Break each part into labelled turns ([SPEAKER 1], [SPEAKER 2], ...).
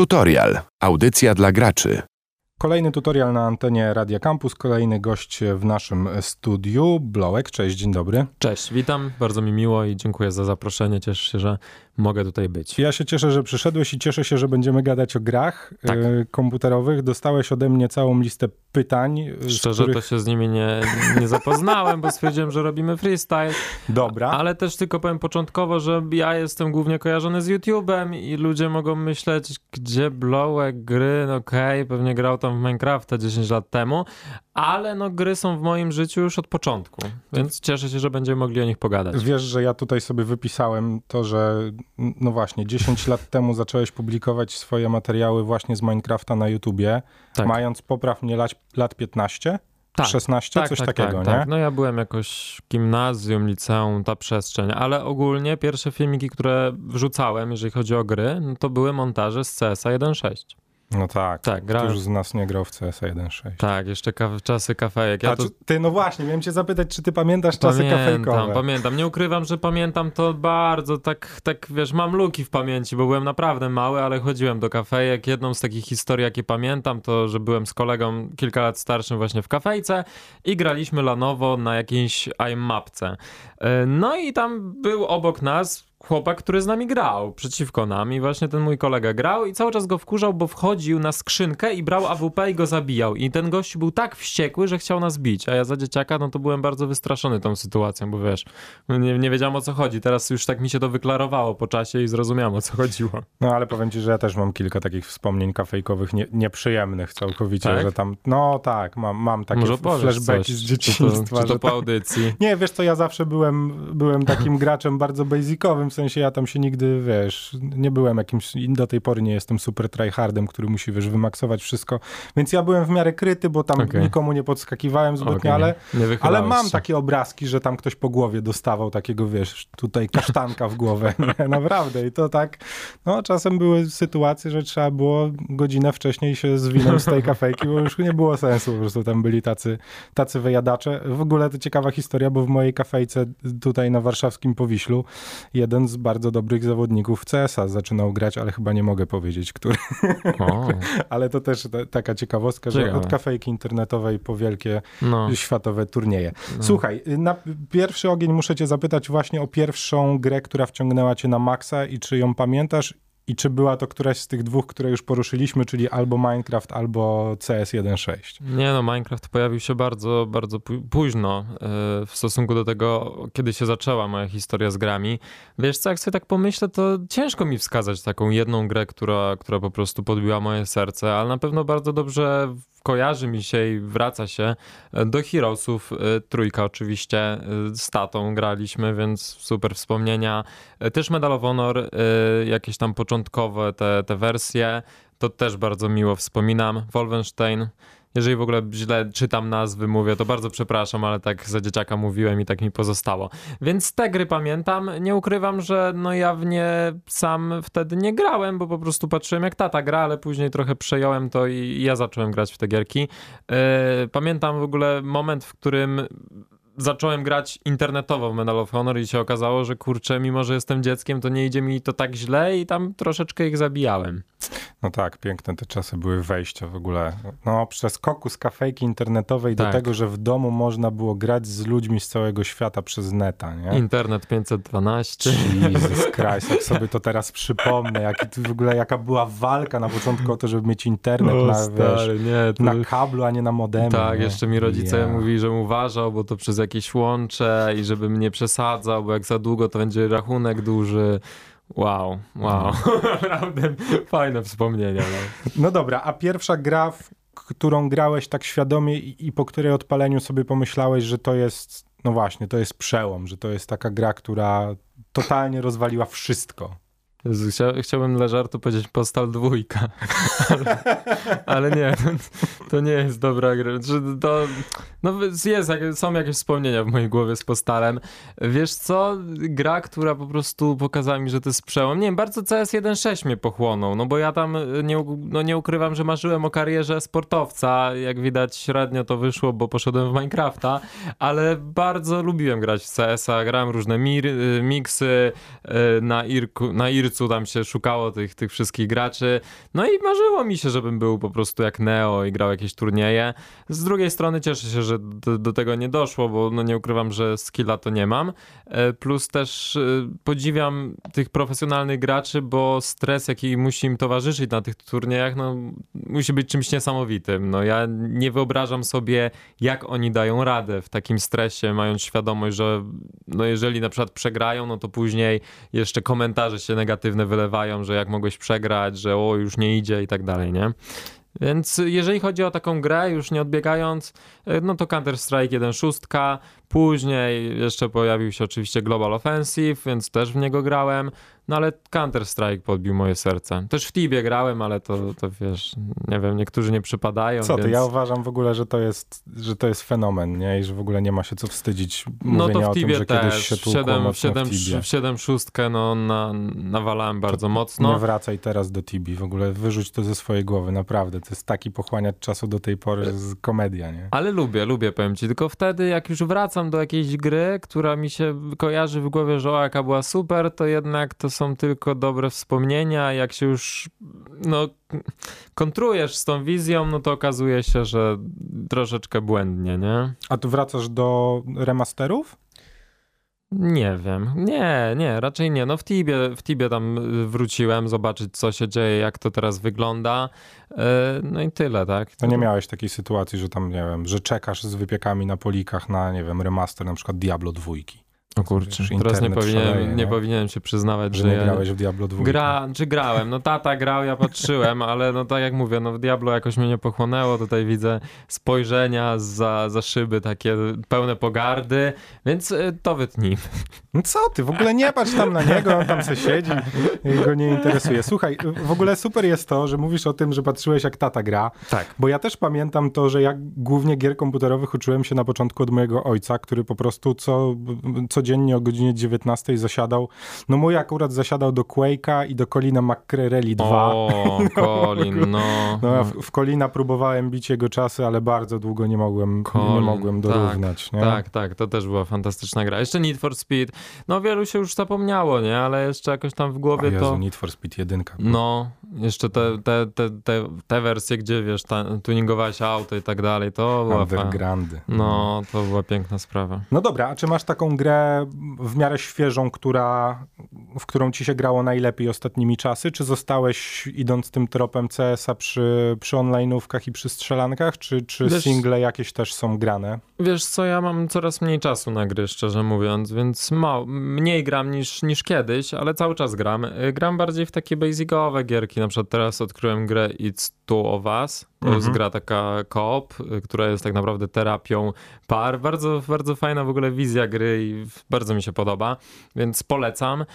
[SPEAKER 1] Tutorial. Audycja dla graczy.
[SPEAKER 2] Kolejny tutorial na antenie Radia Campus, kolejny gość w naszym studiu. Blołek, cześć, dzień dobry.
[SPEAKER 3] Cześć, witam, bardzo mi miło i dziękuję za zaproszenie. Cieszę się, że mogę tutaj być.
[SPEAKER 2] Ja się cieszę, że przyszedłeś i cieszę się, że będziemy gadać o grach
[SPEAKER 3] Tak.
[SPEAKER 2] e, komputerowych. Dostałeś ode mnie całą listę pytań. z
[SPEAKER 3] Szczerze
[SPEAKER 2] których...
[SPEAKER 3] to się z nimi nie, nie zapoznałem, bo stwierdziłem, że robimy freestyle,
[SPEAKER 2] Dobra.
[SPEAKER 3] ale też tylko powiem początkowo, że ja jestem głównie kojarzony z YouTube'em i ludzie mogą myśleć, gdzie Blowek gry, no okej, pewnie grał tam w Minecrafta 10 lat temu, ale no gry są w moim życiu już od początku, więc cieszę się, że będziemy mogli o nich pogadać.
[SPEAKER 2] Wiesz, że ja tutaj sobie wypisałem to, że no właśnie, 10 lat temu zacząłeś publikować swoje materiały właśnie z Minecrafta na YouTubie,
[SPEAKER 3] Tak.
[SPEAKER 2] mając poprawnie lat, lat 15,
[SPEAKER 3] Tak.
[SPEAKER 2] 16, coś takiego,
[SPEAKER 3] tak,
[SPEAKER 2] nie?
[SPEAKER 3] Tak. No ja byłem jakoś gimnazjum, liceum, ta przestrzeń, ale ogólnie pierwsze filmiki, które wrzucałem, jeżeli chodzi o gry, no to były montaże z CSa 1.6.
[SPEAKER 2] No tak.
[SPEAKER 3] Tak.
[SPEAKER 2] Któż z nas nie grał w CS 1.6?
[SPEAKER 3] Tak, jeszcze ka- czasy kafejek. Ja
[SPEAKER 2] A
[SPEAKER 3] to
[SPEAKER 2] ty, no właśnie, miałem cię zapytać, czy ty pamiętasz czasy
[SPEAKER 3] pamiętam,
[SPEAKER 2] kafejkowe?
[SPEAKER 3] pamiętam. Nie ukrywam, że pamiętam to bardzo, tak, tak wiesz, mam luki w pamięci, bo byłem naprawdę mały, ale chodziłem do kafejek. Jedną z takich historii, jakie pamiętam, to, że byłem z kolegą kilka lat starszym właśnie w kafejce i graliśmy lanowo na jakiejś iMapce. E, No i tam był obok nas chłopak, który z nami grał, przeciwko nam i właśnie ten mój kolega grał i cały czas go wkurzał, bo wchodził na skrzynkę i brał AWP i go zabijał i ten gość był tak wściekły, że chciał nas bić, a ja za dzieciaka no to byłem bardzo wystraszony tą sytuacją, bo wiesz, no nie, nie wiedziałem o co chodzi, teraz już tak mi się to wyklarowało po czasie i zrozumiałem o co chodziło.
[SPEAKER 2] No ale powiem ci, że ja też mam kilka takich wspomnień kafejkowych nie, nieprzyjemnych całkowicie,
[SPEAKER 3] Tak?
[SPEAKER 2] że tam, no tak, mam, mam takie
[SPEAKER 3] Może
[SPEAKER 2] flashbacki
[SPEAKER 3] coś,
[SPEAKER 2] z
[SPEAKER 3] czy to,
[SPEAKER 2] dzieciństwa.
[SPEAKER 3] czy to po audycji.
[SPEAKER 2] Nie, wiesz co, ja zawsze byłem, byłem takim graczem bardzo basicowym, w sensie ja tam się nigdy, wiesz, nie byłem jakimś, do tej pory nie jestem super tryhardem, który musi, wiesz, wymaksować wszystko, więc ja byłem w miarę kryty, bo tam
[SPEAKER 3] Okej.
[SPEAKER 2] nikomu nie podskakiwałem zbytnio,
[SPEAKER 3] Okej,
[SPEAKER 2] ale,
[SPEAKER 3] nie
[SPEAKER 2] ale mam
[SPEAKER 3] się.
[SPEAKER 2] takie obrazki, że tam ktoś po głowie dostawał takiego, wiesz, tutaj kasztanka w głowę, naprawdę i to tak, no czasem były sytuacje, że trzeba było godzinę wcześniej się zwinąć z tej kafejki, bo już nie było sensu, po prostu tam byli tacy, tacy wyjadacze. W ogóle to ciekawa historia, bo w mojej kafejce tutaj na warszawskim Powiślu jeden z bardzo dobrych zawodników CS-a zaczynał grać, ale chyba nie mogę powiedzieć, który. Ale to też ta, taka ciekawostka, że
[SPEAKER 3] Ciekawe.
[SPEAKER 2] od kafejki internetowej po wielkie
[SPEAKER 3] no.
[SPEAKER 2] światowe turnieje. Słuchaj, na pierwszy ogień muszę cię zapytać właśnie o pierwszą grę, która wciągnęła cię na maksa i czy ją pamiętasz i czy była to któraś z tych dwóch, które już poruszyliśmy, czyli albo Minecraft, albo CS 1.6.
[SPEAKER 3] Nie no, Minecraft pojawił się bardzo, bardzo pó- późno e, w stosunku do tego, kiedy się zaczęła moja historia z grami. Wiesz co, jak sobie tak pomyślę, to ciężko mi wskazać taką jedną grę, która, która po prostu podbiła moje serce, ale na pewno bardzo dobrze kojarzy mi się i wraca się e, do Heroesów. e, Trójka oczywiście e, z tatą graliśmy, więc super wspomnienia. Też Medal of Honor, jakieś tam początkowe te, te wersje, to też bardzo miło wspominam. Wolfenstein, jeżeli w ogóle źle czytam nazwy, mówię, to bardzo przepraszam, ale tak za dzieciaka mówiłem i tak mi pozostało. Więc te gry pamiętam. Nie ukrywam, że no ja w nie sam wtedy nie grałem, bo po prostu patrzyłem jak tata gra, ale później trochę przejąłem to i ja zacząłem grać w te gierki. Yy, Pamiętam w ogóle moment, w którym zacząłem grać internetowo w Medal of Honor i się okazało, że kurczę, mimo że jestem dzieckiem, to nie idzie mi to tak źle i tam troszeczkę ich zabijałem.
[SPEAKER 2] No tak, piękne te czasy były wejścia w ogóle. No, przeskoku z kafejki internetowej do
[SPEAKER 3] Tak.
[SPEAKER 2] tego, że w domu można było grać z ludźmi z całego świata przez neta, nie?
[SPEAKER 3] Internet 512.
[SPEAKER 2] Jesus Christ, jak sobie to teraz przypomnę, jak, w ogóle jaka była walka na początku o to, żeby mieć internet
[SPEAKER 3] O,
[SPEAKER 2] na,
[SPEAKER 3] stary,
[SPEAKER 2] wiesz,
[SPEAKER 3] nie, to...
[SPEAKER 2] na kablu, a nie na modemie.
[SPEAKER 3] Tak,
[SPEAKER 2] nie?
[SPEAKER 3] jeszcze mi rodzice
[SPEAKER 2] Ja.
[SPEAKER 3] mówili, że uważał, bo to przez jakieś łącze i żebym nie przesadzał, bo jak za długo to będzie rachunek duży. Wow, wow. Naprawdę fajne wspomnienia. No.
[SPEAKER 2] No dobra, a pierwsza gra, w którą grałeś tak świadomie i, i po której odpaleniu sobie pomyślałeś, że to jest, no właśnie, to jest przełom, że to jest taka gra, która totalnie rozwaliła wszystko.
[SPEAKER 3] Jezu, chcia, chciałbym dla żartu powiedzieć Postal dwójka, ale, ale nie, to, nie jest dobra gra. To, no jest, są jakieś wspomnienia w mojej głowie z Postalem. Wiesz co, gra, która po prostu pokazała mi, że to jest przełom. Nie wiem, bardzo CS 1.6 mnie pochłonął, no bo ja tam y, nie, no nie ukrywam, że marzyłem o karierze sportowca. Jak widać średnio to wyszło, bo poszedłem w Minecrafta, ale bardzo lubiłem grać w CS-a, grałem różne mir, y, miksy y, na, Irku, na Ircu księżycu tam się szukało tych, tych wszystkich graczy. No i marzyło mi się, żebym był po prostu jak Neo i grał jakieś turnieje. Z drugiej strony cieszę się, że do, do tego nie doszło, bo no nie ukrywam, że skilla to nie mam. E, plus też e, podziwiam tych profesjonalnych graczy, bo stres, jaki musi im towarzyszyć na tych turniejach, no musi być czymś niesamowitym. No ja nie wyobrażam sobie, jak oni dają radę w takim stresie, mając świadomość, że no jeżeli na przykład przegrają, no to później jeszcze komentarze się negatywne wylewają, że jak mogłeś przegrać, że o już nie idzie i tak dalej, nie? Więc jeżeli chodzi o taką grę, już nie odbiegając, e, no to Counter-Strike 1.6, później jeszcze pojawił się oczywiście Global Offensive, więc też w niego grałem. No ale Counter-Strike podbił moje serce. Też w Tibie grałem, ale to, to wiesz, nie wiem, niektórzy nie przypadają.
[SPEAKER 2] Co
[SPEAKER 3] więc...
[SPEAKER 2] ty, ja uważam w ogóle, że to jest, że to jest fenomen, nie? I że w ogóle nie ma się co wstydzić
[SPEAKER 3] no
[SPEAKER 2] mówienia
[SPEAKER 3] to w Tibie
[SPEAKER 2] o tym, że
[SPEAKER 3] też.
[SPEAKER 2] kiedyś się tłukło
[SPEAKER 3] 7,
[SPEAKER 2] mocno
[SPEAKER 3] 7,
[SPEAKER 2] w Tibie.
[SPEAKER 3] w 7 szóstkę no, na, nawalałem bardzo
[SPEAKER 2] Nie
[SPEAKER 3] mocno.
[SPEAKER 2] wracaj teraz do Tibi, w ogóle wyrzuć to ze swojej głowy, naprawdę. To jest taki pochłaniacz czasu do tej pory, że jest komedia, nie?
[SPEAKER 3] Ale lubię, lubię, powiem ci. Tylko wtedy, jak już wracam do jakiejś gry, która mi się kojarzy w głowie, że o, jaka była super, to jednak to są tylko dobre wspomnienia. Jak się już no, kontrujesz z tą wizją, no to okazuje się, że troszeczkę błędnie, nie?
[SPEAKER 2] A tu wracasz do remasterów?
[SPEAKER 3] Nie wiem. Nie, nie, raczej nie. No w Tibie, w Tibie tam wróciłem zobaczyć, co się dzieje, jak to teraz wygląda. E, No i tyle, tak?
[SPEAKER 2] To nie miałeś takiej sytuacji, że tam, nie wiem, że czekasz z wypiekami na polikach na, nie wiem, remaster na przykład Diablo 2.
[SPEAKER 3] O kurczę, teraz nie powinienem,
[SPEAKER 2] szaleje,
[SPEAKER 3] nie
[SPEAKER 2] nie?
[SPEAKER 3] powinienem się przyznawać,
[SPEAKER 2] Że
[SPEAKER 3] że
[SPEAKER 2] nie
[SPEAKER 3] ja...
[SPEAKER 2] grałeś w Diablo 2.
[SPEAKER 3] Gra, czy grałem? No tata grał, ja patrzyłem, ale no tak jak mówię, no w Diablo jakoś mnie nie pochłonęło. Tutaj widzę spojrzenia za, za szyby takie pełne pogardy, więc y, to wytnij.
[SPEAKER 2] No co ty, w ogóle nie patrz tam na niego, on tam se siedzi i go nie interesuje. Słuchaj, w ogóle super jest to, że mówisz o tym, że patrzyłeś jak tata gra,
[SPEAKER 3] Tak.
[SPEAKER 2] bo ja też pamiętam to, że ja głównie gier komputerowych uczyłem się na początku od mojego ojca, który po prostu co, codziennie o godzinie 19 zasiadał, no mój akurat zasiadał do Quake'a i do Colina McCrary 2.
[SPEAKER 3] O, Colin, no.
[SPEAKER 2] No, w, w Colina próbowałem bić jego czasy, ale bardzo długo nie mogłem, nie
[SPEAKER 3] Colin,
[SPEAKER 2] mogłem dorównać. nie?
[SPEAKER 3] Tak, tak, to też była fantastyczna gra. Jeszcze Need for Speed. No wielu się już zapomniało, nie? Ale jeszcze jakoś tam w
[SPEAKER 2] O
[SPEAKER 3] głowie
[SPEAKER 2] Jezu,
[SPEAKER 3] to...
[SPEAKER 2] Need for Speed 1.
[SPEAKER 3] No, jeszcze te, te, te, te, te wersje, gdzie wiesz, ta, tuningowałeś auto i tak dalej, to była.
[SPEAKER 2] Undergroundy.
[SPEAKER 3] No, to była piękna sprawa.
[SPEAKER 2] No dobra, a czy masz taką grę w miarę świeżą, która, w którą ci się grało najlepiej ostatnimi czasy? Czy zostałeś idąc tym tropem CS-a przy, przy online'ówkach i przy strzelankach? Czy, czy
[SPEAKER 3] Wiesz-
[SPEAKER 2] single jakieś też są grane?
[SPEAKER 3] Wiesz co, ja mam coraz mniej czasu na gry, szczerze mówiąc, więc ma, mniej gram niż, niż kiedyś, ale cały czas gram. Gram bardziej w takie basicowe gierki, na przykład teraz odkryłem grę It's Two of Us. To jest
[SPEAKER 2] Mhm.
[SPEAKER 3] gra taka koop, która jest tak naprawdę terapią par. Bardzo, bardzo fajna w ogóle wizja gry i bardzo mi się podoba, więc polecam. Y,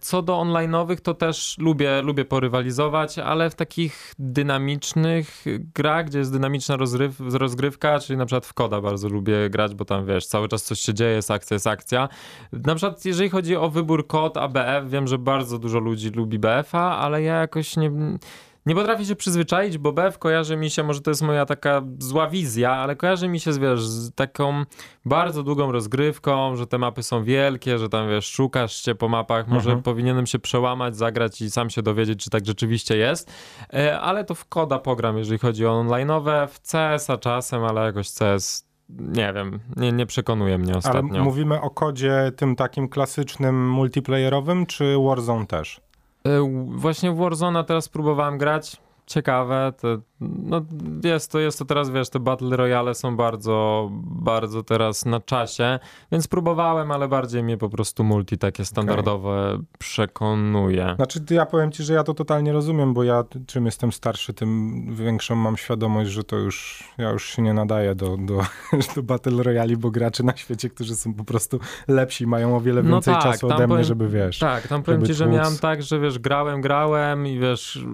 [SPEAKER 3] Co do online'owych, to też lubię, lubię porywalizować, ale w takich dynamicznych grach, gdzie jest dynamiczna rozryw, rozgrywka, czyli na przykład w Koda bardzo lubię grać, bo tam wiesz, cały czas coś się dzieje, jest akcja, jest akcja. Na przykład jeżeli chodzi o wybór kod ABF, wiem, że bardzo dużo ludzi lubi BF-a, ale ja jakoś nie... Nie potrafię się przyzwyczaić, bo BF kojarzy mi się, może to jest moja taka zła wizja, ale kojarzy mi się, wiesz, z taką bardzo długą rozgrywką, że te mapy są wielkie, że tam, wiesz, szukasz się po mapach, może
[SPEAKER 2] Mhm.
[SPEAKER 3] powinienem się przełamać, zagrać i sam się dowiedzieć, czy tak rzeczywiście jest, E, ale to w koda pogram, jeżeli chodzi o online'owe, w CS-a czasem, ale jakoś CS, nie wiem, nie, nie przekonuje mnie
[SPEAKER 2] Ale
[SPEAKER 3] ostatnio.
[SPEAKER 2] mówimy o kodzie tym takim klasycznym multiplayerowym, czy Warzone też?
[SPEAKER 3] E, Właśnie w Warzona teraz próbowałem grać. Ciekawe, to, no jest to, jest to teraz, wiesz, te Battle Royale są bardzo, bardzo teraz na czasie, więc próbowałem, ale bardziej mnie po prostu multi takie standardowe przekonuje.
[SPEAKER 2] Znaczy, ja powiem ci, że ja to totalnie rozumiem, bo ja czym jestem starszy, tym większą mam świadomość, że to już, ja już się nie nadaję do, do, do Battle Royale, bo gracze na świecie, którzy są po prostu lepsi, mają o wiele
[SPEAKER 3] No
[SPEAKER 2] więcej
[SPEAKER 3] tak,
[SPEAKER 2] czasu ode mnie,
[SPEAKER 3] powiem-
[SPEAKER 2] żeby wiesz.
[SPEAKER 3] Tak, tam powiem ci, że
[SPEAKER 2] tłuc.
[SPEAKER 3] miałem tak, że wiesz, grałem, grałem i wiesz,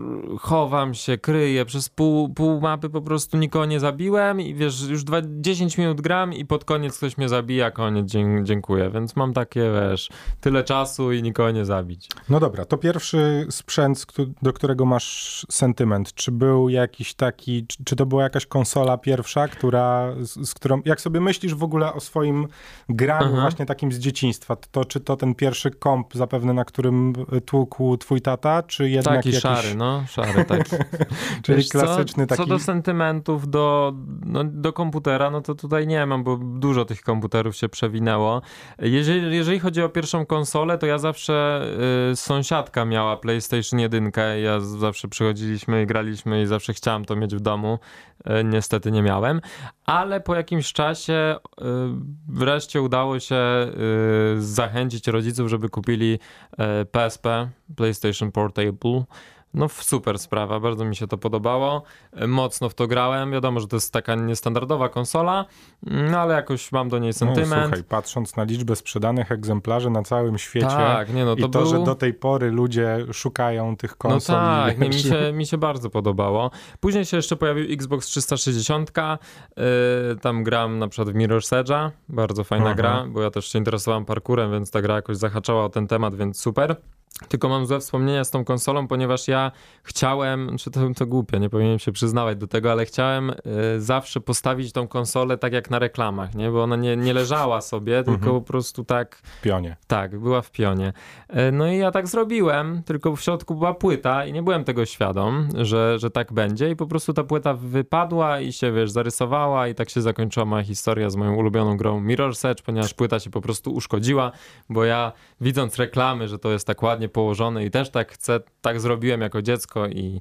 [SPEAKER 3] chowam się, kryję przez pół pół, pół mapy po prostu nikogo nie zabiłem i wiesz, już dwa, 10 minut gram i pod koniec ktoś mnie zabija, koniec, dziękuję. Więc mam takie, wiesz, tyle czasu i nikogo nie zabić.
[SPEAKER 2] No dobra, to pierwszy sprzęt, do którego masz sentyment. Czy był jakiś taki, czy, to była jakaś konsola pierwsza, która, z, z, którą, jak sobie myślisz w ogóle o swoim graniu Aha. właśnie takim z dzieciństwa, to czy to ten pierwszy komp zapewne, na którym tłukł twój tata, czy jednak
[SPEAKER 3] Taki
[SPEAKER 2] jakiś...
[SPEAKER 3] szary, no, szary taki.
[SPEAKER 2] Czyli Wiesz, klasyczny
[SPEAKER 3] co,
[SPEAKER 2] taki...
[SPEAKER 3] Co do sentymentów do, no, do komputera, no to tutaj nie mam, bo dużo tych komputerów się przewinęło. Jeżeli, jeżeli chodzi o pierwszą konsolę, to ja zawsze, y, sąsiadka miała PlayStation 1, ja zawsze przychodziliśmy i graliśmy i zawsze chciałam to mieć w domu. Y, niestety nie miałem, ale po jakimś czasie y, wreszcie udało się y, zachęcić rodziców, żeby kupili PSP, y, PlayStation Portable. No super sprawa, bardzo mi się to podobało. Mocno w to grałem. Wiadomo, że to jest taka niestandardowa konsola, no ale jakoś mam do niej no, sentyment. No,
[SPEAKER 2] słuchaj, patrząc na liczbę sprzedanych egzemplarzy na całym świecie
[SPEAKER 3] tak, nie no, to
[SPEAKER 2] i to, był... że do tej pory ludzie szukają tych konsol.
[SPEAKER 3] No tak, nie, mi, się, mi się bardzo podobało. Później się jeszcze pojawił Xbox 360. Yy, tam gram na przykład w Mirror's Edge'a. Bardzo fajna Aha. gra, bo ja też się interesowałem parkurem, więc ta gra jakoś zahaczała o ten temat, więc super. Tylko mam złe wspomnienia z tą konsolą, ponieważ ja chciałem, czy to, to głupie, nie powinienem się przyznawać do tego, ale chciałem y, zawsze postawić tą konsolę tak jak na reklamach, nie? Bo ona nie, nie leżała sobie, tylko mhm. po prostu tak...
[SPEAKER 2] W pionie.
[SPEAKER 3] Tak, była w pionie. Y, no i ja tak zrobiłem, tylko w środku była płyta i nie byłem tego świadom, że, że tak będzie i po prostu ta płyta wypadła i się, wiesz, zarysowała i tak się zakończyła moja historia z moją ulubioną grą Mirror's Edge, ponieważ płyta się po prostu uszkodziła, bo ja widząc reklamy, że to jest tak ładnie położony i też tak chcę, tak zrobiłem jako dziecko i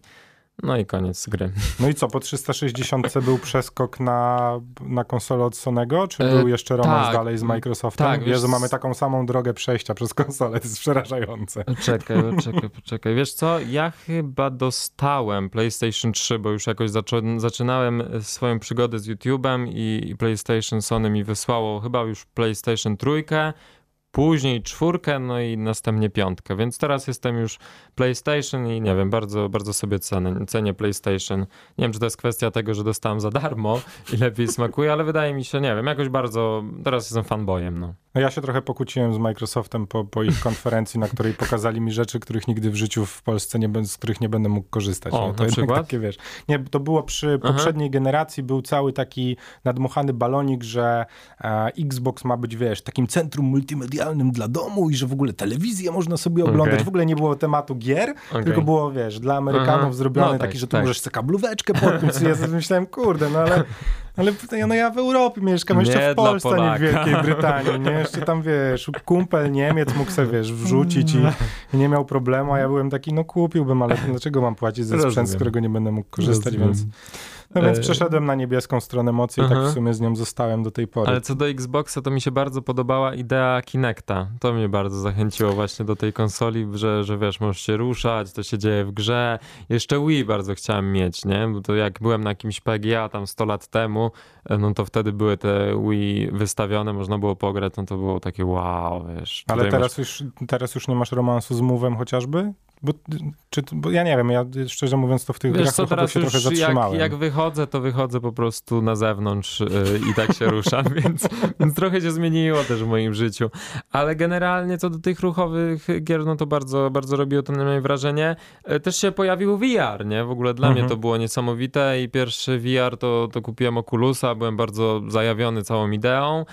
[SPEAKER 3] no i koniec gry.
[SPEAKER 2] No i co, po 360 był przeskok na, na konsolę od Sonego, czy był e, jeszcze romans tak, dalej z Microsoftem? Tak, Jezu, wiesz, mamy taką samą drogę przejścia przez konsolę, to jest przerażające.
[SPEAKER 3] Czekaj, czekaj, poczekaj. Wiesz co, ja chyba dostałem PlayStation 3, bo już jakoś zaczynałem swoją przygodę z YouTube'em i, i PlayStation Sony mi wysłało chyba już PlayStation 3, później czwórkę, no i następnie piątkę, więc teraz jestem już PlayStation i nie wiem, bardzo, bardzo sobie cenię, cenię PlayStation. Nie wiem, czy to jest kwestia tego, że dostałem za darmo i lepiej smakuje, ale wydaje mi się, nie wiem, jakoś bardzo, teraz jestem fanboyem, no.
[SPEAKER 2] No ja się trochę pokłóciłem z Microsoftem po, po ich konferencji, na której pokazali mi rzeczy, których nigdy w życiu w Polsce nie, z których nie będę mógł korzystać.
[SPEAKER 3] O,
[SPEAKER 2] no,
[SPEAKER 3] to na przykład?
[SPEAKER 2] Takie, wiesz, nie, to było przy Aha. poprzedniej generacji, był cały taki nadmuchany balonik, że e, Xbox ma być, wiesz, takim centrum multimedialnym dla domu i że w ogóle telewizję można sobie oglądać. Okay. W ogóle nie było tematu gier, okay. tylko było, wiesz, dla Amerykanów Aha. zrobione no, taki, tak, że tu tak. możesz sobie kablóweczkę podpiąć. ja myślałem, kurde, no ale ale no ja w Europie mieszkam, jeszcze nie w Polsce, nie w Wielkiej Brytanii, nie? Jeszcze tam, wiesz, kumpel Niemiec mógł sobie, wiesz, wrzucić i, i nie miał problemu, a ja byłem taki, no kupiłbym, ale dlaczego mam płacić za sprzęt, Rozumiem. z którego nie będę mógł korzystać, Rozumiem. więc... No więc e, przeszedłem na niebieską stronę mocy i tak w sumie z nią zostałem do tej pory.
[SPEAKER 3] Ale co do Xboxa, to mi się bardzo podobała idea Kinecta. To mnie bardzo zachęciło właśnie do tej konsoli, że, że wiesz, możesz się ruszać, to się dzieje w grze. Jeszcze Wii bardzo chciałem mieć, nie? Bo to jak byłem na jakimś PGA tam 100 lat temu, e, no to wtedy były te Wii wystawione, można było pograć, no to było takie wow, wiesz.
[SPEAKER 2] Ale teraz, masz... już, teraz już nie masz romansu z Move'em chociażby? Bo, czy, bo ja nie wiem, ja szczerze mówiąc to w tych Wiesz grach co, teraz się trochę zatrzymałem.
[SPEAKER 3] Jak, jak wychodzę, to wychodzę po prostu na zewnątrz yy, i tak się ruszam, więc, więc trochę się zmieniło też w moim życiu. Ale generalnie co do tych ruchowych gier, no to bardzo, bardzo robiło to na mnie wrażenie. Yy, też się pojawił VR, nie? W ogóle dla mhm. mnie to było niesamowite i pierwszy VR to, to kupiłem Oculusa, byłem bardzo zajawiony całą ideą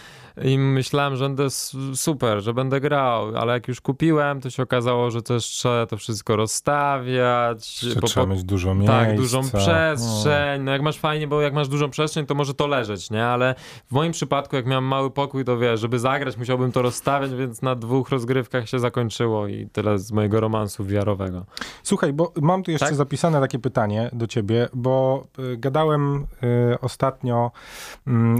[SPEAKER 3] i myślałem, że będę super, że będę grał, ale jak już kupiłem, to się okazało, że też trzeba to wszystko rozstawiać.
[SPEAKER 2] Trzeba mieć dużo miejsca.
[SPEAKER 3] Tak, dużą przestrzeń. No jak masz fajnie, bo jak masz dużą przestrzeń, to może to leżeć, nie? Ale w moim przypadku, jak miałem mały pokój, to wiesz, żeby zagrać, musiałbym to rozstawiać, więc na dwóch rozgrywkach się zakończyło i tyle z mojego romansu wiarowego.
[SPEAKER 2] Słuchaj, bo mam tu jeszcze tak? zapisane takie pytanie do ciebie, bo y, gadałem y, ostatnio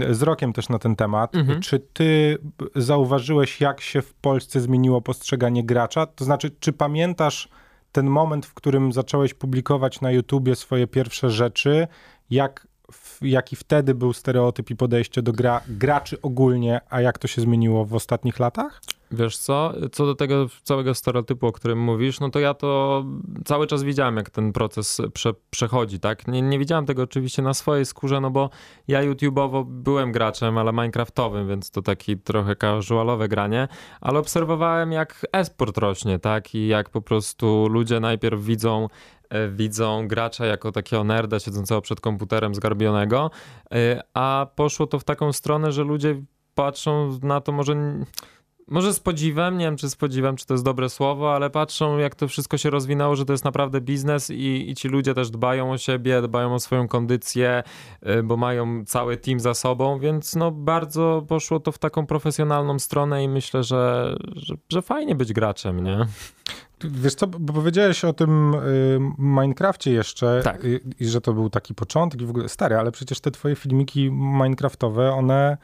[SPEAKER 2] y, z Rokiem też na ten temat. Mhm. Czy ty zauważyłeś, jak się w Polsce zmieniło postrzeganie gracza? To znaczy, czy pamiętasz ten moment, w którym zacząłeś publikować na YouTubie swoje pierwsze rzeczy? Jak, jaki wtedy był stereotyp i podejście do gra, graczy ogólnie, a jak to się zmieniło w ostatnich latach?
[SPEAKER 3] Wiesz co, co do tego całego stereotypu, o którym mówisz, no to ja to cały czas widziałem, jak ten proces prze, przechodzi, tak? Nie, nie widziałem tego oczywiście na swojej skórze, no bo ja YouTube'owo byłem graczem, ale Minecraftowym, więc to taki trochę casualowe granie, ale obserwowałem jak esport rośnie, tak? I jak po prostu ludzie najpierw widzą e, widzą gracza jako takiego nerda siedzącego przed komputerem zgarbionego, e, a poszło to w taką stronę, że ludzie patrzą na to może może z podziwem, nie wiem czy z podziwem, czy to jest dobre słowo, ale patrzą jak to wszystko się rozwinęło, że to jest naprawdę biznes i, i ci ludzie też dbają o siebie, dbają o swoją kondycję, y, bo mają cały team za sobą, więc no bardzo poszło to w taką profesjonalną stronę i myślę, że, że, że fajnie być graczem, nie?
[SPEAKER 2] Wiesz co, bo powiedziałeś o tym y, Minecrafcie jeszcze
[SPEAKER 3] tak.
[SPEAKER 2] i, i że to był taki początek i w ogóle stary, ale przecież te twoje filmiki Minecraftowe, one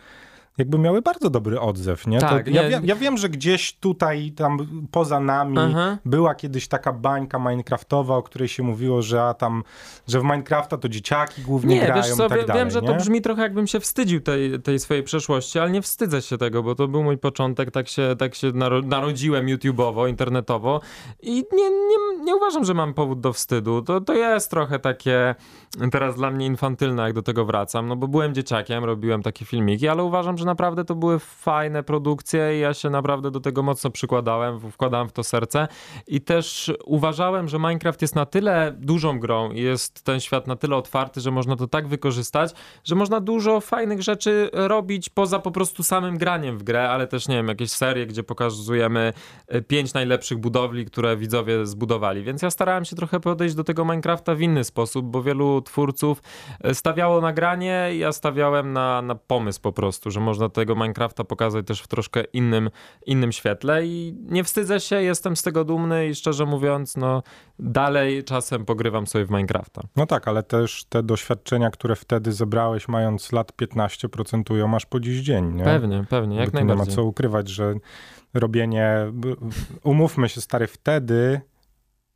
[SPEAKER 2] jakby miały bardzo dobry odzew, nie?
[SPEAKER 3] Tak,
[SPEAKER 2] ja,
[SPEAKER 3] nie.
[SPEAKER 2] Wiem, ja wiem, że gdzieś tutaj, tam poza nami
[SPEAKER 3] Aha.
[SPEAKER 2] była kiedyś taka bańka minecraftowa, o której się mówiło, że a tam, że w Minecrafta to dzieciaki głównie
[SPEAKER 3] Nie,
[SPEAKER 2] grają
[SPEAKER 3] wiesz co,
[SPEAKER 2] i tak
[SPEAKER 3] wie-
[SPEAKER 2] dalej,
[SPEAKER 3] wiem, że
[SPEAKER 2] nie?
[SPEAKER 3] to brzmi trochę jakbym się wstydził tej, tej swojej przeszłości, ale nie wstydzę się tego, bo to był mój początek, tak się, tak się naro- narodziłem YouTube'owo, internetowo i nie, nie, nie uważam, że mam powód do wstydu. To, to jest trochę takie teraz dla mnie infantylne, jak do tego wracam, no bo byłem dzieciakiem, robiłem takie filmiki, ale uważam, że naprawdę to były fajne produkcje i ja się naprawdę do tego mocno przykładałem, wkładałem w to serce i też uważałem, że Minecraft jest na tyle dużą grą i jest ten świat na tyle otwarty, że można to tak wykorzystać, że można dużo fajnych rzeczy robić poza po prostu samym graniem w grę, ale też nie wiem, jakieś serie, gdzie pokazujemy e, pięć najlepszych budowli, które widzowie zbudowali. Więc ja starałem się trochę podejść do tego Minecrafta w inny sposób, bo wielu twórców e, stawiało na granie, ja stawiałem na, na pomysł po prostu, że można tego Minecrafta pokazać też w troszkę innym, innym świetle i nie wstydzę się, jestem z tego dumny i szczerze mówiąc, no dalej czasem pogrywam sobie w Minecrafta.
[SPEAKER 2] No tak, ale też te doświadczenia, które wtedy zebrałeś, mając lat 15, procentują aż po dziś dzień, nie?
[SPEAKER 3] Pewnie, pewnie, jak
[SPEAKER 2] Bo tu nie ma
[SPEAKER 3] najbardziej.
[SPEAKER 2] co ukrywać, że robienie, umówmy się stary, wtedy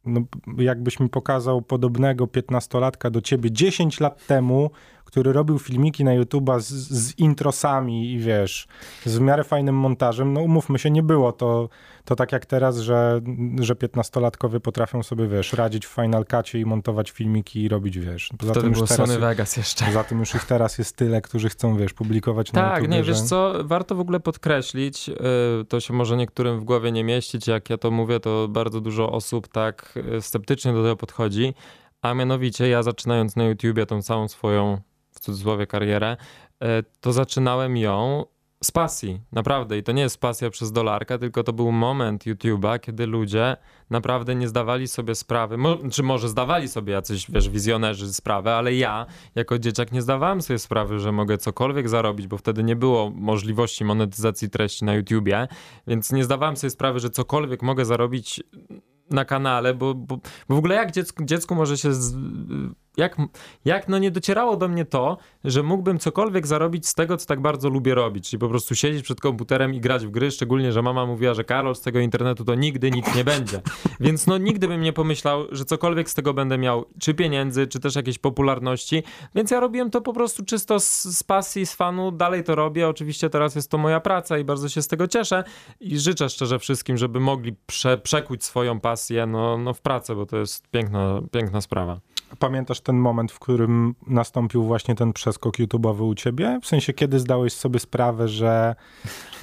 [SPEAKER 2] no, jakbyś mi pokazał podobnego 15-latka do ciebie 10 lat temu, który robił filmiki na YouTube'a z, z introsami i wiesz, z w miarę fajnym montażem, no umówmy się, nie było to, to tak jak teraz, że, że 15-latkowie potrafią sobie, wiesz, radzić w Final Cutie i montować filmiki i robić, wiesz. Poza
[SPEAKER 3] Wtedy
[SPEAKER 2] tym
[SPEAKER 3] było
[SPEAKER 2] już teraz,
[SPEAKER 3] Sony Vegas jeszcze.
[SPEAKER 2] poza tym już ich teraz jest tyle, którzy chcą, wiesz, publikować na
[SPEAKER 3] Tak,
[SPEAKER 2] YouTube.
[SPEAKER 3] nie, wiesz
[SPEAKER 2] że...
[SPEAKER 3] co, warto w ogóle podkreślić, yy, to się może niektórym w głowie nie mieścić, jak ja to mówię, to bardzo dużo osób tak yy, sceptycznie do tego podchodzi, a mianowicie ja zaczynając na YouTubie tą całą swoją, cudzysłowie, karierę, yy, to zaczynałem ją z pasji, naprawdę. I to nie jest pasja przez dolarkę, tylko to był moment YouTube'a, kiedy ludzie naprawdę nie zdawali sobie sprawy, mo- czy może zdawali sobie jacyś, wiesz, wizjonerzy sprawę, ale ja jako dzieciak nie zdawałem sobie sprawy, że mogę cokolwiek zarobić, bo wtedy nie było możliwości monetyzacji treści na YouTubie, więc nie zdawałem sobie sprawy, że cokolwiek mogę zarobić na kanale, bo, bo, bo w ogóle jak dziecku, dziecku może się. Z, jak, jak no nie docierało do mnie to, że mógłbym cokolwiek zarobić z tego, co tak bardzo lubię robić, czyli po prostu siedzieć przed komputerem i grać w gry, szczególnie, że mama mówiła, że Karol z tego internetu to nigdy nic nie będzie. Więc no nigdy bym nie pomyślał, że cokolwiek z tego będę miał, czy pieniędzy, czy też jakiejś popularności, więc ja robiłem to po prostu czysto z, z pasji, z fanu, dalej to robię, oczywiście teraz jest to moja praca i bardzo się z tego cieszę. I życzę szczerze wszystkim, żeby mogli prze, przekuć swoją pasję no, no w pracę, bo to jest piękna, piękna sprawa.
[SPEAKER 2] Pamiętasz ten moment, w którym nastąpił właśnie ten przeskok YouTube'owy u ciebie? W sensie, kiedy zdałeś sobie sprawę, że,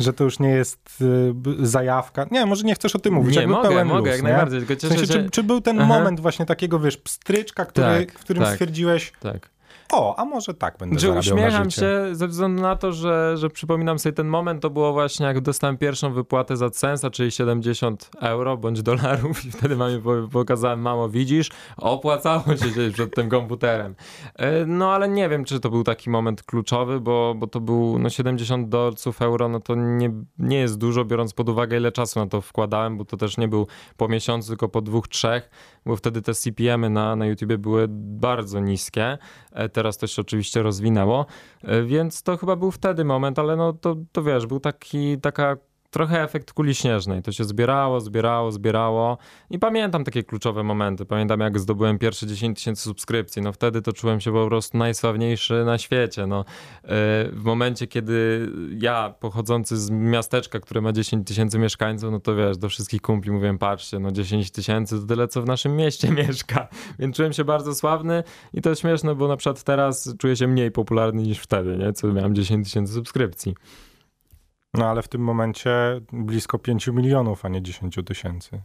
[SPEAKER 2] że to już nie jest y, zajawka? Nie, może nie chcesz o tym mówić.
[SPEAKER 3] Nie, mogę,
[SPEAKER 2] pełen
[SPEAKER 3] mogę,
[SPEAKER 2] luz,
[SPEAKER 3] jak
[SPEAKER 2] nie?
[SPEAKER 3] najbardziej, tylko
[SPEAKER 2] W
[SPEAKER 3] cieszę
[SPEAKER 2] sensie,
[SPEAKER 3] się...
[SPEAKER 2] czy, czy był ten
[SPEAKER 3] Aha.
[SPEAKER 2] moment właśnie takiego, wiesz, pstryczka, który,
[SPEAKER 3] Tak,
[SPEAKER 2] w którym
[SPEAKER 3] tak.
[SPEAKER 2] stwierdziłeś,
[SPEAKER 3] Tak.
[SPEAKER 2] O, a może tak będę
[SPEAKER 3] Że
[SPEAKER 2] zarabiał na
[SPEAKER 3] uśmiecham
[SPEAKER 2] życie.
[SPEAKER 3] się ze względu na to, że, że przypominam sobie ten moment, to było właśnie jak dostałem pierwszą wypłatę za Censa, czyli 70 euro bądź dolarów i wtedy mamie po- pokazałem, mamo widzisz, opłacało się siedzieć przed tym komputerem. E, No ale nie wiem, czy to był taki moment kluczowy, bo, bo to był no 70 dolców, euro, no to nie, nie jest dużo, biorąc pod uwagę ile czasu na to wkładałem, bo to też nie był po miesiącu, tylko po dwóch, trzech, bo wtedy te CPM-y na, na YouTubie były bardzo niskie. E, Teraz to się oczywiście rozwinęło, E, więc to chyba był wtedy moment, ale no to, to wiesz, był taki, taka trochę efekt kuli śnieżnej. To się zbierało, zbierało, zbierało i pamiętam takie kluczowe momenty. Pamiętam jak zdobyłem pierwsze 10 tysięcy subskrypcji. No wtedy to czułem się po prostu najsławniejszy na świecie. No, e, w momencie, kiedy ja pochodzący z miasteczka, które ma 10 tysięcy mieszkańców, no to wiesz, do wszystkich kumpli mówiłem, patrzcie, no 10 tysięcy to tyle, co w naszym mieście mieszka. Więc czułem się bardzo sławny i to śmieszne, bo na przykład teraz czuję się mniej popularny niż wtedy, nie? co miałem 10 tysięcy subskrypcji.
[SPEAKER 2] No ale w tym momencie blisko 5 milionów, a nie 10 tysięcy.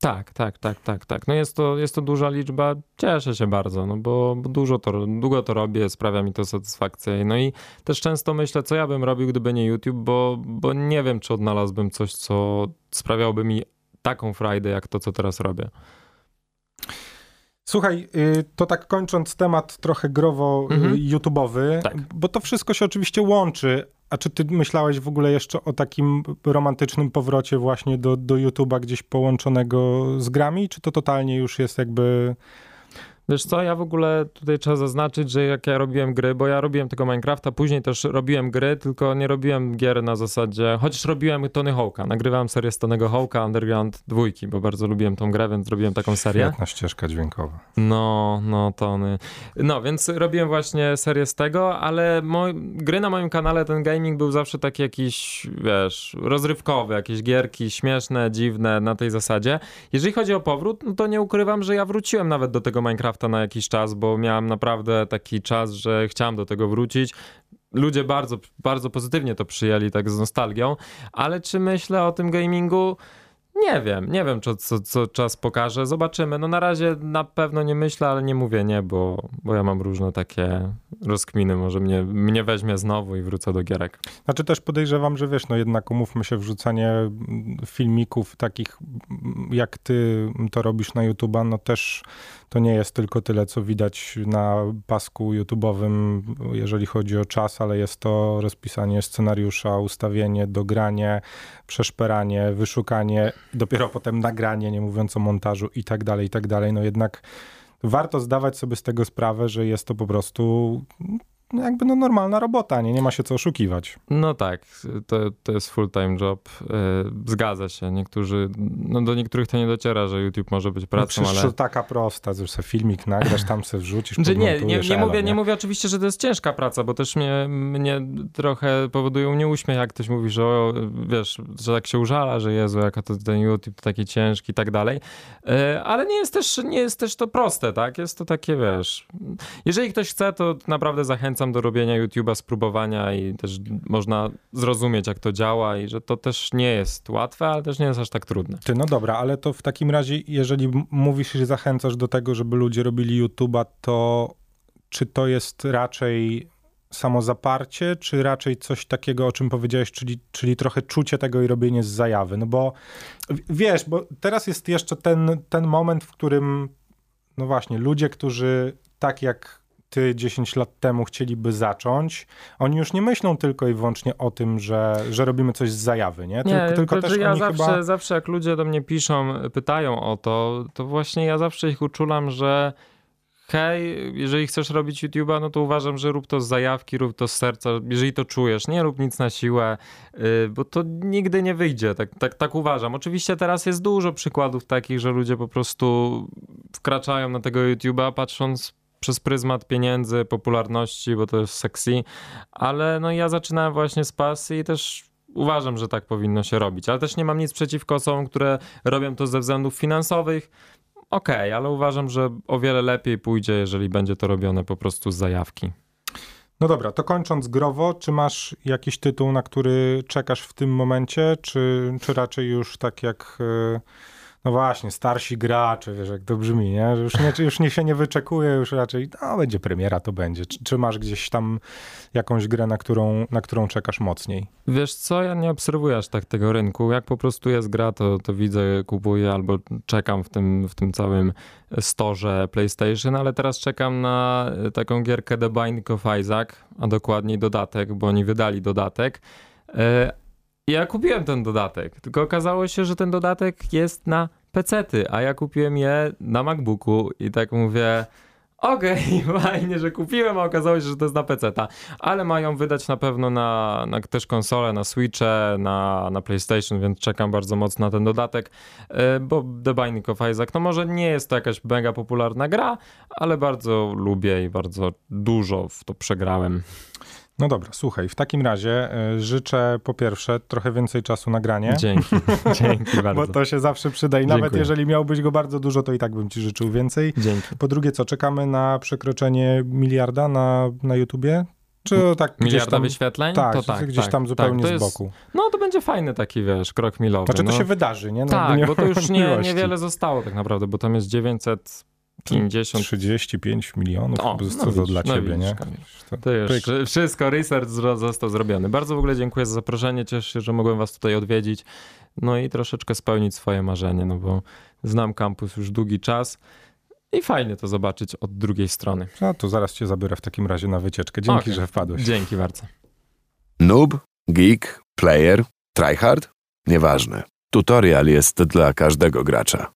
[SPEAKER 3] Tak, tak, tak, tak, tak. No jest to, jest to duża liczba. Cieszę się bardzo, no bo, dużo to, długo to robię, sprawia mi to satysfakcję. No i też często myślę, co ja bym robił, gdyby nie YouTube, bo, bo nie wiem, czy odnalazłbym coś, co sprawiałoby mi taką frajdę, jak to, co teraz robię.
[SPEAKER 2] Słuchaj, y, to tak kończąc temat trochę growo y, mhm. YouTube'owy, tak. bo to wszystko się oczywiście łączy. A czy ty myślałeś w ogóle jeszcze o takim romantycznym powrocie właśnie do, do YouTube'a gdzieś połączonego z grami, czy to totalnie już jest jakby
[SPEAKER 3] Wiesz co, ja w ogóle tutaj trzeba zaznaczyć, że jak ja robiłem gry, bo ja robiłem tego Minecrafta, później też robiłem gry, tylko nie robiłem gier na zasadzie, chociaż robiłem Tony Hawk'a, nagrywałem serię z Tonego Hawk'a Underground dwójki, bo bardzo lubiłem tą grę, więc robiłem taką serię.
[SPEAKER 2] Świetna ścieżka dźwiękowa.
[SPEAKER 3] No, no Tony. No, więc robiłem właśnie serię z tego, ale moj, gry na moim kanale, ten gaming był zawsze taki jakiś, wiesz, rozrywkowy, jakieś gierki śmieszne, dziwne, na tej zasadzie. Jeżeli chodzi o powrót, no to nie ukrywam, że ja wróciłem nawet do tego Minecrafta Minecrafta na jakiś czas, bo miałem naprawdę taki czas, że chciałem do tego wrócić ludzie bardzo, bardzo pozytywnie to przyjęli, tak z nostalgią, ale czy myślę o tym gamingu? Nie wiem, nie wiem, co, co, co, czas pokaże. Zobaczymy. No na razie na pewno nie myślę, ale nie mówię nie, bo, bo ja mam różne takie rozkminy. Może mnie, mnie weźmie znowu i wrócę do gierek.
[SPEAKER 2] Znaczy też podejrzewam, że wiesz, no jednak umówmy się, wrzucanie filmików takich jak ty to robisz na YouTube'a, no też to nie jest tylko tyle, co widać na pasku YouTube'owym, jeżeli chodzi o czas, ale jest to rozpisanie scenariusza, ustawienie, dogranie, przeszperanie, wyszukanie, dopiero potem nagranie, nie mówiąc o montażu i tak dalej, i tak dalej. No jednak warto zdawać sobie z tego sprawę, że jest to po prostu jakby no normalna robota, nie? nie ma się co oszukiwać.
[SPEAKER 3] No tak, to, to jest full-time job. E, zgadza się. Niektórzy, no do niektórych to nie dociera, że YouTube może być pracą,
[SPEAKER 2] no
[SPEAKER 3] ale...
[SPEAKER 2] taka prosta, że sobie filmik nagrasz, tam sobie wrzucisz,
[SPEAKER 3] znaczy, nie, nie, nie, mówię, nie? nie mówię oczywiście, że to jest ciężka praca, bo też mnie, mnie trochę powoduje mnie uśmiech, jak ktoś mówi, że o, wiesz, że tak się użala, że Jezu, jaka to ten YouTube to taki ciężki i tak dalej. E, ale nie jest też, nie jest też to proste, tak? Jest to takie, wiesz... Jeżeli ktoś chce, to naprawdę zachęcam zachęcam do robienia YouTube'a, spróbowania i też można zrozumieć, jak to działa i że to też nie jest łatwe, ale też nie jest aż tak trudne.
[SPEAKER 2] Ty, no dobra, ale to w takim razie, jeżeli mówisz, że zachęcasz do tego, żeby ludzie robili YouTube'a, to czy to jest raczej samozaparcie, czy raczej coś takiego, o czym powiedziałeś, czyli, czyli trochę czucie tego i robienie z zajawy? No bo wiesz, bo teraz jest jeszcze ten, ten moment, w którym no właśnie, ludzie, którzy tak jak ty 10 lat temu chcieliby zacząć, oni już nie myślą tylko i wyłącznie o tym, że, że robimy coś z zajawy, nie?
[SPEAKER 3] Tylko, nie, tylko też ja zawsze, chyba... zawsze jak ludzie do mnie piszą, pytają o to, to właśnie ja zawsze ich uczulam, że hej, jeżeli chcesz robić YouTube'a, no to uważam, że rób to z zajawki, rób to z serca, jeżeli to czujesz, nie rób nic na siłę, y, bo to nigdy nie wyjdzie, tak, tak, tak uważam. Oczywiście teraz jest dużo przykładów takich, że ludzie po prostu wkraczają na tego YouTube'a patrząc przez pryzmat pieniędzy, popularności, bo to jest sexy, ale no ja zaczynałem właśnie z pasji i też uważam, że tak powinno się robić, ale też nie mam nic przeciwko osobom, które robią to ze względów finansowych. Okej, okay, ale uważam, że o wiele lepiej pójdzie, jeżeli będzie to robione po prostu z zajawki.
[SPEAKER 2] No dobra, to kończąc growo, czy masz jakiś tytuł, na który czekasz w tym momencie, czy, czy raczej już tak jak... Yy no właśnie, starsi gracze, wiesz, jak to brzmi, nie? Że już, nie, już nie się nie wyczekuje, już raczej, no będzie premiera, to będzie. Czy, czy, masz gdzieś tam jakąś grę, na którą, na którą czekasz mocniej?
[SPEAKER 3] Wiesz co, ja nie obserwuję aż tak tego rynku. Jak po prostu jest gra, to, to widzę, kupuję albo czekam w tym, w tym całym storze PlayStation, ale teraz czekam na taką gierkę The Binding of Isaac, a dokładniej dodatek, bo oni wydali dodatek. E, ja kupiłem ten dodatek, tylko okazało się, że ten dodatek jest na pecety, a ja kupiłem je na MacBooku i tak mówię, okej, okay, fajnie, że kupiłem, a okazało się, że to jest na PC-ta. Ale mają wydać na pewno na, na też konsole, na Switche, na, na PlayStation, więc czekam bardzo mocno na ten dodatek, e, bo The Binding of Isaac, no może nie jest to jakaś mega popularna gra, ale bardzo lubię i bardzo dużo w to przegrałem.
[SPEAKER 2] No dobra, słuchaj, w takim razie y, życzę po pierwsze trochę więcej czasu na granie.
[SPEAKER 3] Dzięki, dzięki bardzo.
[SPEAKER 2] Bo to się zawsze przyda i
[SPEAKER 3] Dziękuję.
[SPEAKER 2] nawet jeżeli miałbyś go bardzo dużo, to i tak bym ci życzył więcej.
[SPEAKER 3] Dzięki.
[SPEAKER 2] Po drugie, co, czekamy na przekroczenie miliarda na, na YouTubie? Czy tak gdzieś
[SPEAKER 3] Miliarda
[SPEAKER 2] tam...
[SPEAKER 3] wyświetleń?
[SPEAKER 2] Tak,
[SPEAKER 3] to tak,
[SPEAKER 2] gdzieś
[SPEAKER 3] tak,
[SPEAKER 2] tam zupełnie
[SPEAKER 3] tak,
[SPEAKER 2] z
[SPEAKER 3] jest-
[SPEAKER 2] boku.
[SPEAKER 3] No to będzie fajny taki, wiesz, krok milowy.
[SPEAKER 2] Znaczy to
[SPEAKER 3] no.
[SPEAKER 2] się wydarzy, nie? No,
[SPEAKER 3] Tak,
[SPEAKER 2] nie
[SPEAKER 3] bo to już nie, niewiele zostało tak naprawdę, bo tam jest 950.
[SPEAKER 2] 35 milionów,
[SPEAKER 3] O,
[SPEAKER 2] to jest
[SPEAKER 3] no
[SPEAKER 2] co to
[SPEAKER 3] widzisz,
[SPEAKER 2] dla
[SPEAKER 3] no
[SPEAKER 2] ciebie,
[SPEAKER 3] widzisz,
[SPEAKER 2] nie?
[SPEAKER 3] Kamil.
[SPEAKER 2] To-
[SPEAKER 3] To już wszystko, research został zrobiony. Bardzo w ogóle dziękuję za zaproszenie, cieszę się, że mogłem was tutaj odwiedzić, no i troszeczkę spełnić swoje marzenie, no bo znam kampus już długi czas i fajnie to zobaczyć od drugiej strony.
[SPEAKER 2] No to zaraz cię zabiorę w takim razie na wycieczkę. Dzięki,
[SPEAKER 3] Okej.
[SPEAKER 2] że wpadłeś.
[SPEAKER 3] Dzięki bardzo.
[SPEAKER 1] Noob, geek, player, tryhard? Nieważne. Tutorial jest dla każdego gracza.